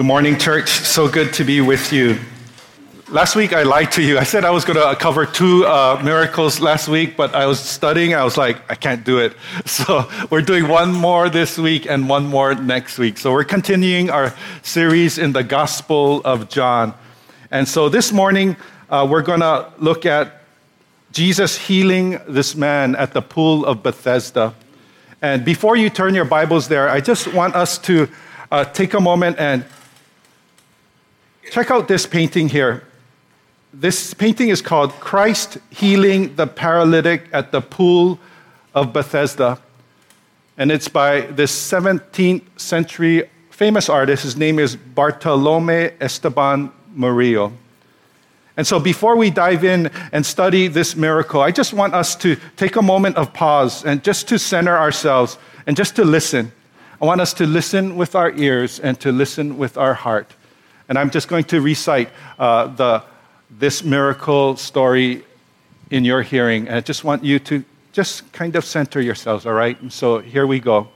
Good morning, church. So good to be with you. Last week I lied to you. I said I was going to cover two uh, miracles last week, but I was studying. I was like, I can't do it. So we're doing one more this week and one more next week. So we're continuing our series in the Gospel of John. And so this morning uh, we're going to look at Jesus healing this man at the pool of Bethesda. And before you turn your Bibles there, I just want us to uh, take a moment and check out this painting here. This painting is called Christ Healing the Paralytic at the Pool of Bethesda. And it's by this 17th century famous artist. His name is Bartolome Esteban Murillo. And so, before we dive in and study this miracle, I just want us to take a moment of pause and just to center ourselves and just to listen. I want us to listen with our ears and to listen with our heart. And I'm just going to recite uh, the, this miracle story in your hearing. And I just want you to just kind of center yourselves, all right? And so here we go.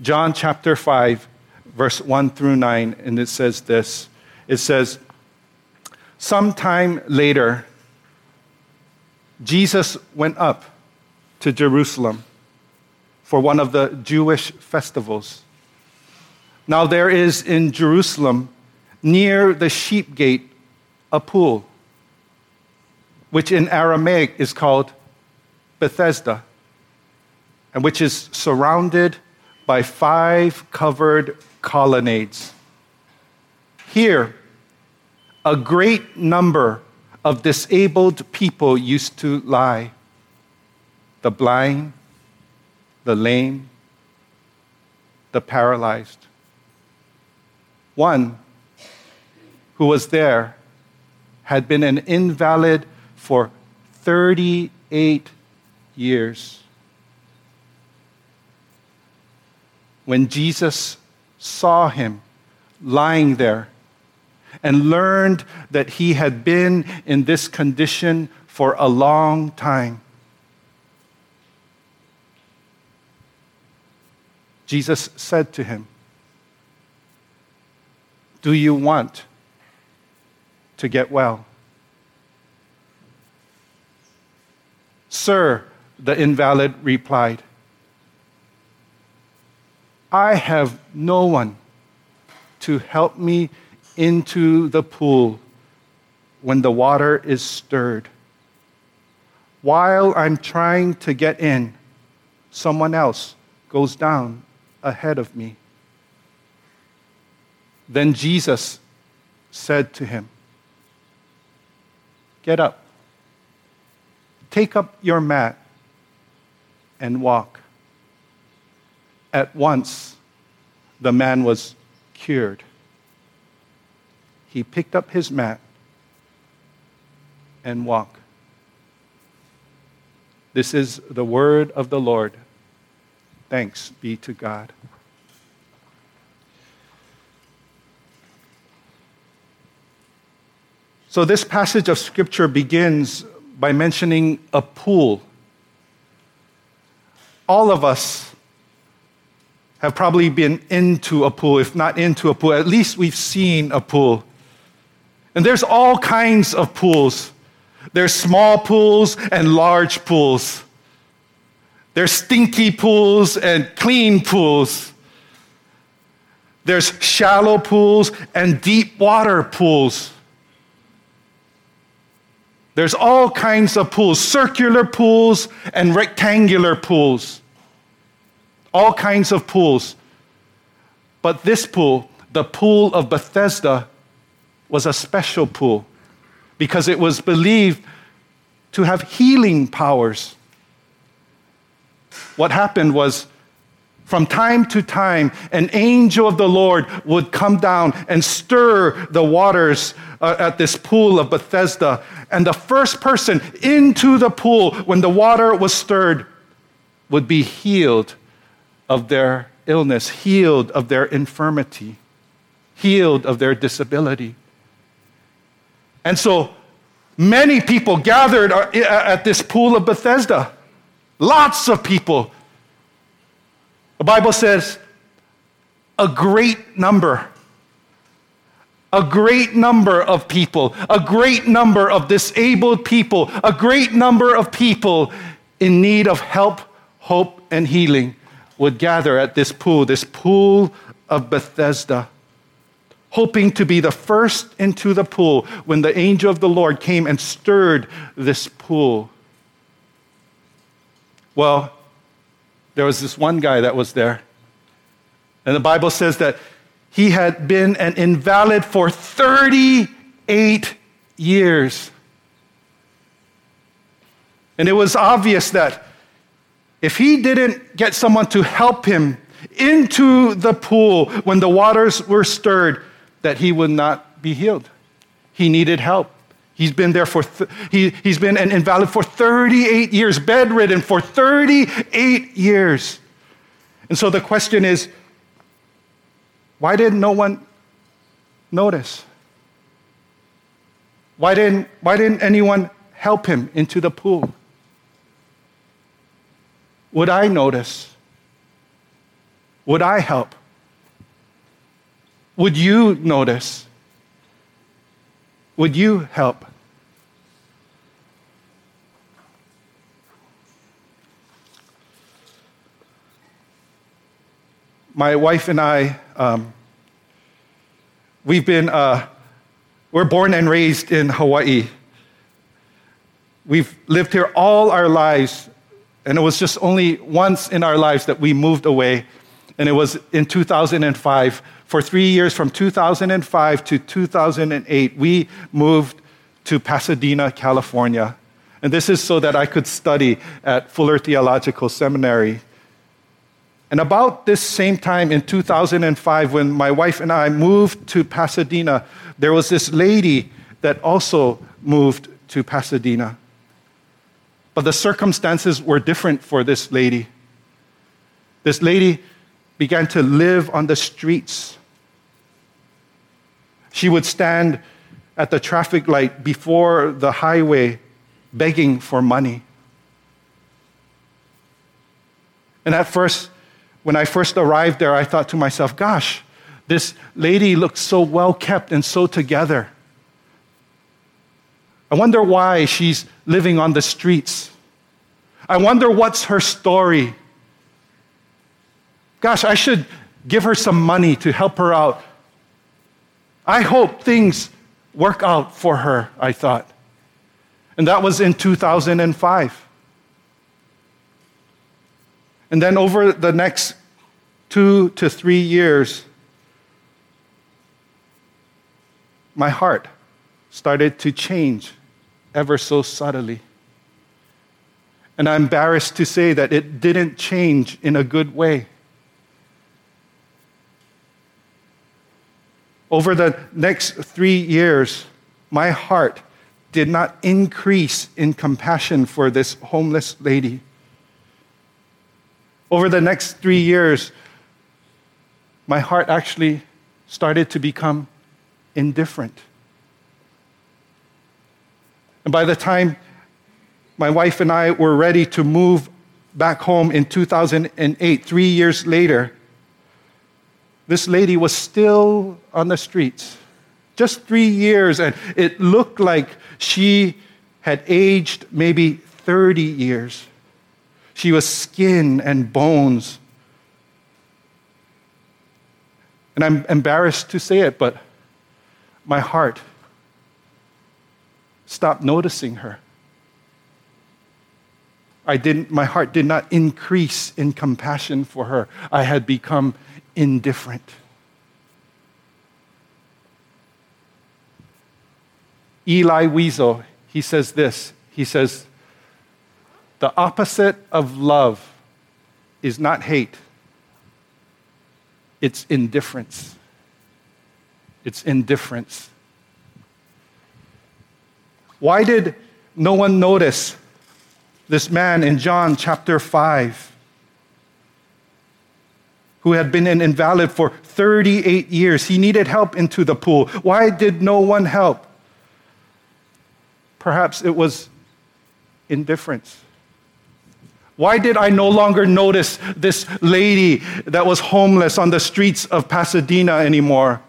John chapter 5, verse 1 through 9, and it says this. It says, Sometime later, Jesus went up to Jerusalem for one of the Jewish festivals. Now, there is in Jerusalem, near the sheep gate, a pool, which in Aramaic is called Bethesda, and which is surrounded by five covered colonnades. Here, a great number of disabled people used to lie the blind, the lame, the paralyzed. One who was there had been an invalid for 38 years. When Jesus saw him lying there, and learned that he had been in this condition for a long time. Jesus said to him, Do you want to get well? Sir, the invalid replied, I have no one to help me into the pool when the water is stirred. While I'm trying to get in, someone else goes down ahead of me. Then Jesus said to him, Get up, take up your mat, and walk. At once, the man was cured he picked up his mat and walked. This is the word of the Lord. Thanks be to God. So, this passage of Scripture begins by mentioning a pool. All of us have probably been into a pool. If not into a pool, at least we've seen a pool. And there's all kinds of pools. There's small pools and large pools. There's stinky pools and clean pools. There's shallow pools and deep water pools. There's all kinds of pools, circular pools and rectangular pools. All kinds of pools. But this pool, the pool of Bethesda, was a special pool because it was believed to have healing powers. What happened was, from time to time, an angel of the Lord would come down and stir the waters uh, at this pool of Bethesda. And the first person into the pool, when the water was stirred, would be healed of their illness, healed of their infirmity, healed of their disability. And so many people gathered uh, at this pool of Bethesda. Lots of people. The Bible says a great number. a great number of people, a great number of disabled people, a great number of people in need of help, hope, and healing would gather at this pool, this pool of Bethesda, hoping to be the first into the pool when the angel of the Lord came and stirred this pool. Well, there was this one guy that was there. And the Bible says that he had been an invalid for 38 years. And it was obvious that if he didn't get someone to help him into the pool when the waters were stirred, that he would not be healed. He needed help. He's been there for, th- he, he's been an invalid for 38 years, bedridden for 38 years. And so the question is why didn't no one notice? Why didn't, why didn't anyone help him into the pool? Would I notice? Would I help? Would you notice? Would you help? My wife and I, um, we've been, uh, we're born and raised in Hawaii. We've lived here all our lives, and it was just only once in our lives that we moved away, and it was in 2005. For three years, from 2005 to 2008, we moved to Pasadena, California. And this is so that I could study at Fuller Theological Seminary. And about this same time in 2005, when my wife and I moved to Pasadena, there was this lady that also moved to Pasadena. But the circumstances were different for this lady. This lady began to live on the streets. She would stand at the traffic light before the highway begging for money. And at first, when I first arrived there, I thought to myself, gosh, this lady looks so well kept and so together. I wonder why she's living on the streets. I wonder what's her story. Gosh, I should give her some money to help her out. I hope things work out for her, I thought. And that was in 2005. And then over the next two to three years, my heart started to change ever so subtly. And I'm embarrassed to say that it didn't change in a good way. Over the next three years, my heart did not increase in compassion for this homeless lady. Over the next three years, my heart actually started to become indifferent. And by the time my wife and I were ready to move back home in 2008, three years later, this lady was still on the streets. Just three years, and it looked like she had aged maybe 30 years. She was skin and bones. And I'm embarrassed to say it, but my heart stopped noticing her. I didn't, my heart did not increase in compassion for her. I had become indifferent. Elie Wiesel, he says this. He says, The opposite of love is not hate, it's indifference. It's indifference. Why did no one notice this man in John chapter 5 who had been an invalid for 38 years? He needed help into the pool. Why did no one help? Perhaps it was indifference. Why did I no longer notice this lady that was homeless on the streets of Pasadena anymore?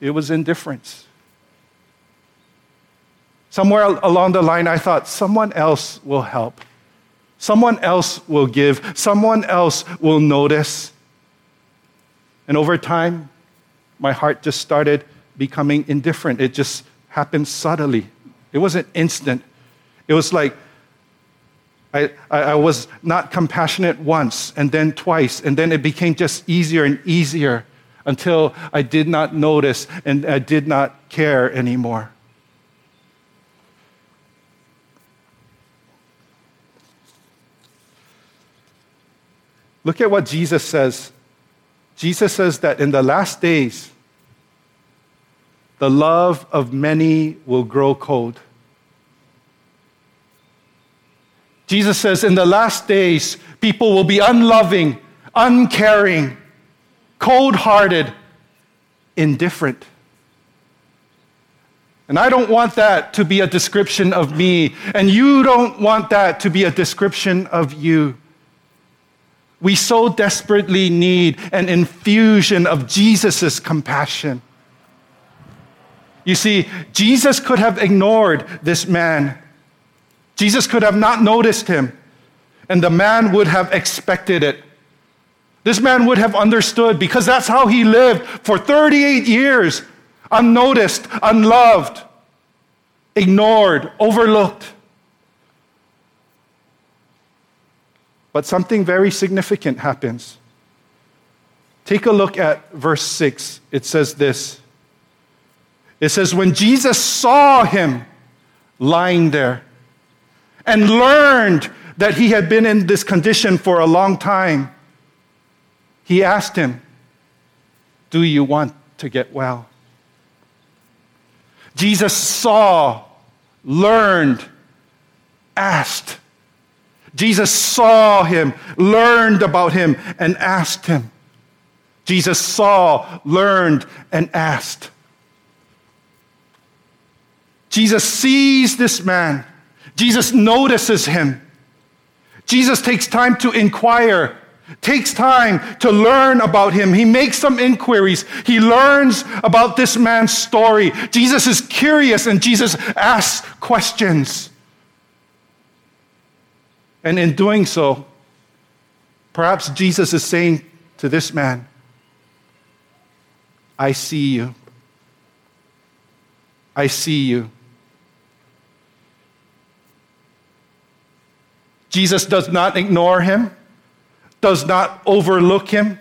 it was indifference. Somewhere along the line, I thought someone else will help. Someone else will give. Someone else will notice. And over time, my heart just started becoming indifferent. It just happened subtly. It wasn't instant. It was like I, I, was not compassionate once and then twice, and then it became just easier and easier until I did not notice and I did not care anymore. Look at what Jesus says. Jesus says that in the last days, the love of many will grow cold. Jesus says, in the last days, people will be unloving, uncaring, cold hearted, indifferent. And I don't want that to be a description of me, and you don't want that to be a description of you. We so desperately need an infusion of Jesus' compassion. You see, Jesus could have ignored this man. Jesus could have not noticed him, and the man would have expected it. This man would have understood because that's how he lived for 38 years unnoticed, unloved, ignored, overlooked. But something very significant happens. Take a look at verse 6. It says this It says, When Jesus saw him lying there and learned that he had been in this condition for a long time, he asked him, Do you want to get well? Jesus saw, learned, asked. Jesus saw him, learned about him, and asked him. Jesus saw, learned, and asked. Jesus sees this man. Jesus notices him. Jesus takes time to inquire, takes time to learn about him. He makes some inquiries. He learns about this man's story. Jesus is curious and Jesus asks questions. And in doing so, perhaps Jesus is saying to this man, I see you. I see you. Jesus does not ignore him, does not overlook him.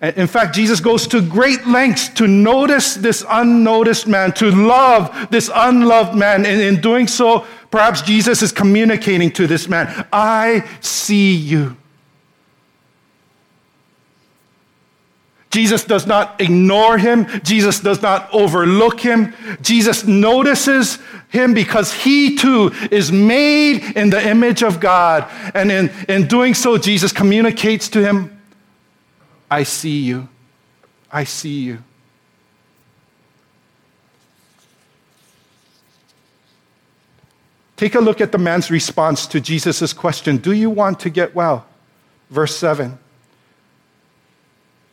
In fact, Jesus goes to great lengths to notice this unnoticed man, to love this unloved man. And in doing so, perhaps Jesus is communicating to this man I see you. Jesus does not ignore him. Jesus does not overlook him. Jesus notices him because he too is made in the image of God. And in, in doing so, Jesus communicates to him I see you. I see you. Take a look at the man's response to Jesus' question Do you want to get well? Verse 7.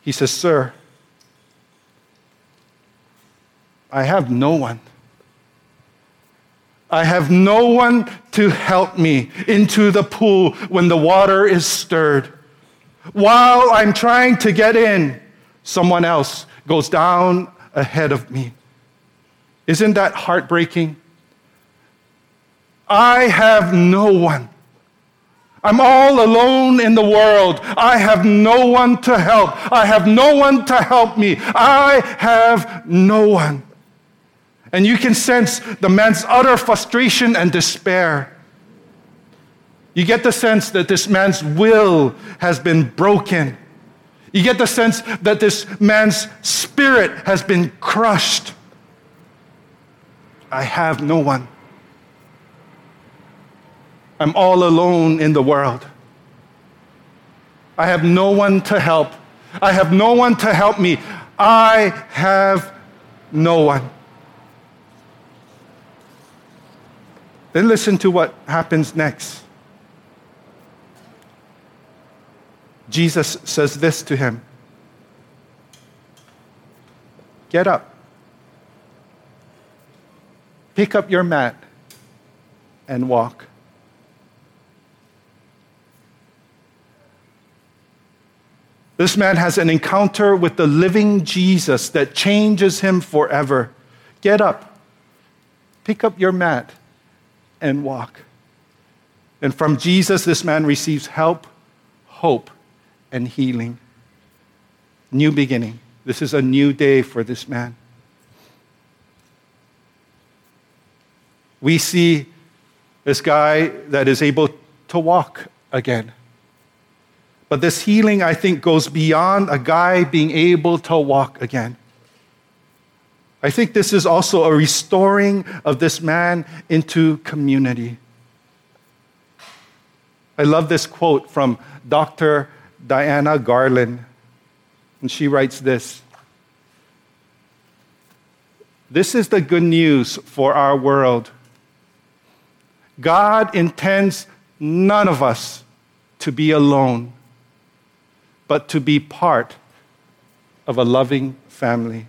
He says, Sir, I have no one. I have no one to help me into the pool when the water is stirred. While I'm trying to get in, someone else goes down ahead of me. Isn't that heartbreaking? I have no one. I'm all alone in the world. I have no one to help. I have no one to help me. I have no one. And you can sense the man's utter frustration and despair. You get the sense that this man's will has been broken. You get the sense that this man's spirit has been crushed. I have no one. I'm all alone in the world. I have no one to help. I have no one to help me. I have no one. Then listen to what happens next. Jesus says this to him Get up, Pick up your mat and walk. This man has an encounter with the living Jesus that changes him forever. Get up, pick up your mat, and walk. And from Jesus, this man receives help, hope, and healing. New beginning. This is a new day for this man. We see this guy that is able to walk again. But this healing, I think, goes beyond a guy being able to walk again. I think this is also a restoring of this man into community. I love this quote from Dr. Diana Garland, and she writes this This is the good news for our world. God intends none of us to be alone but to be part of a loving family.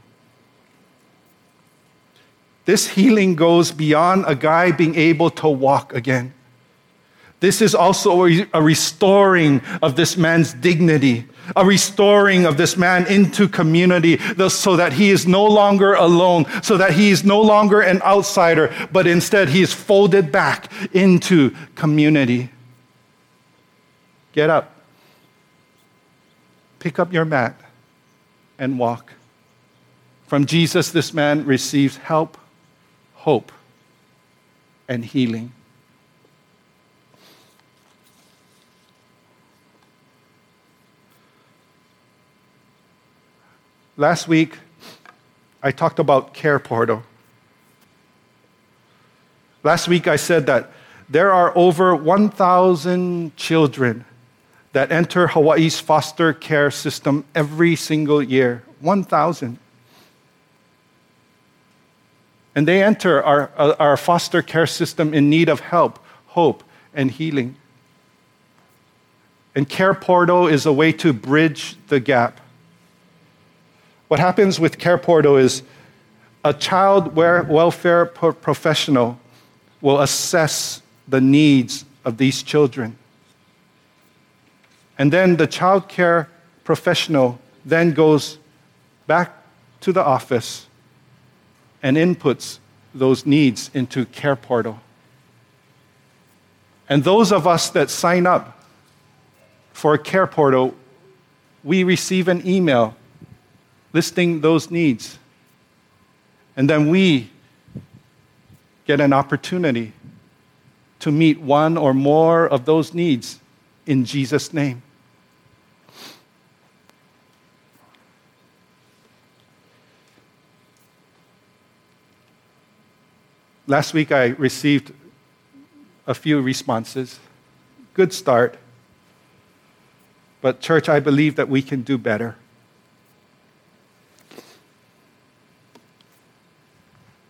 This healing goes beyond a guy being able to walk again. This is also a restoring of this man's dignity, a restoring of this man into community so that he is no longer alone, so that he is no longer an outsider, but instead he is folded back into community. Get up. Pick up your mat and walk. From Jesus, this man receives help, hope, and healing. Last week, I talked about Care Portal. Last week, I said that there are over 1,000 children that enter Hawaii's foster care system every single year 1,000. And they enter our, uh, our foster care system in need of help, hope, and healing. And Care Portal is a way to bridge the gap. What happens with Care Portal is a child welfare professional will assess the needs of these children. And then the child care professional then goes back to the office and inputs those needs into Care Portal. And those of us that sign up for Care Portal, we receive an email listing those needs. And then we get an opportunity to meet one or more of those needs in Jesus' name. Last week I received a few responses. Good start. But, church, I believe that we can do better.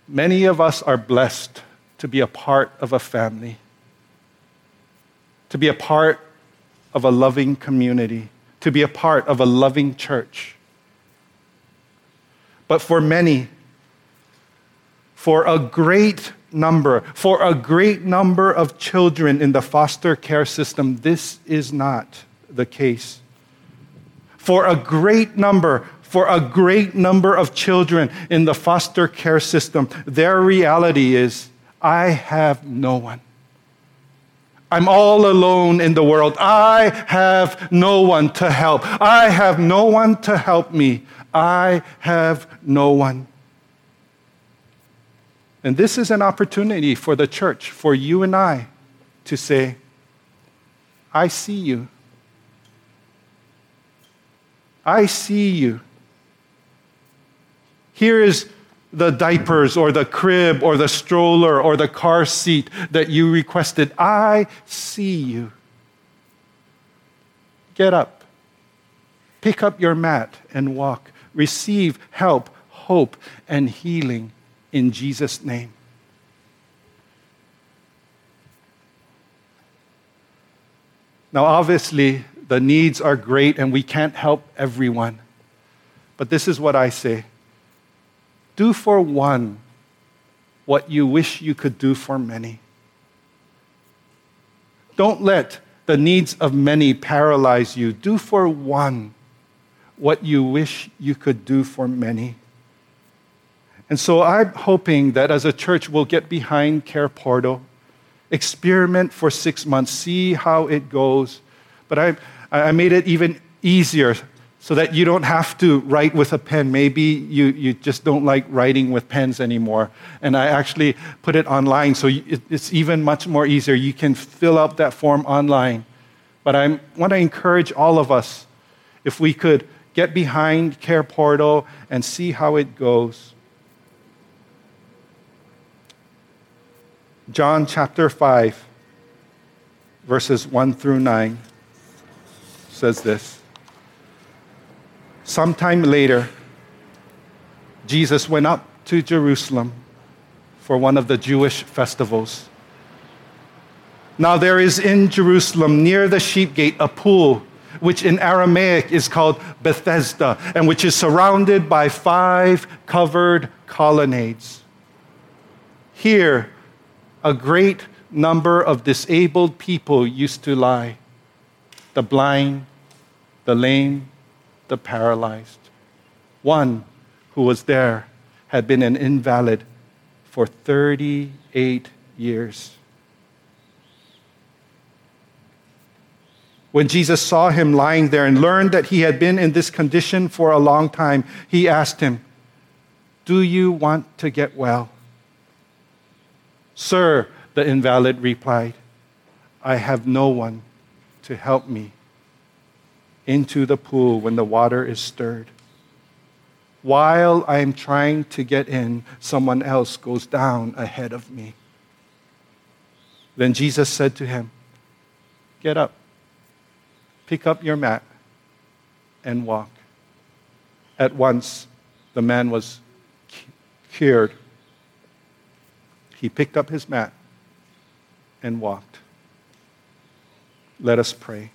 Many of us are blessed to be a part of a family, to be a part of a loving community, to be a part of a loving church. But for many, for a great number, for a great number of children in the foster care system, this is not the case. For a great number, for a great number of children in the foster care system, their reality is I have no one. I'm all alone in the world. I have no one to help. I have no one to help me. I have no one. And this is an opportunity for the church, for you and I, to say, I see you. I see you. Here is the diapers or the crib or the stroller or the car seat that you requested. I see you. Get up. Pick up your mat and walk. Receive help, hope, and healing in Jesus' name. Now, obviously, the needs are great and we can't help everyone. But this is what I say do for one what you wish you could do for many. Don't let the needs of many paralyze you. Do for one what you wish you could do for many. And so I'm hoping that as a church we'll get behind Care Portal, experiment for six months, see how it goes. But I, I made it even easier so that you don't have to write with a pen. Maybe you, you just don't like writing with pens anymore. And I actually put it online, so it's even much more easier. You can fill out that form online. But I want to encourage all of us if we could get behind Care Portal and see how it goes. John chapter 5, verses 1 through 9 says this. Sometime later, Jesus went up to Jerusalem for one of the Jewish festivals. Now, there is in Jerusalem near the sheep gate a pool, which in Aramaic is called Bethesda, and which is surrounded by five covered colonnades. Here, a great number of disabled people used to lie the blind, the lame, the paralyzed. One who was there had been an invalid for 38 years. When Jesus saw him lying there and learned that he had been in this condition for a long time, he asked him, Do you want to get well? Sir, the invalid replied, I have no one to help me into the pool when the water is stirred. While I am trying to get in, someone else goes down ahead of me. Then Jesus said to him, Get up, pick up your mat, and walk. At once, the man was cured. He picked up his mat and walked. Let us pray.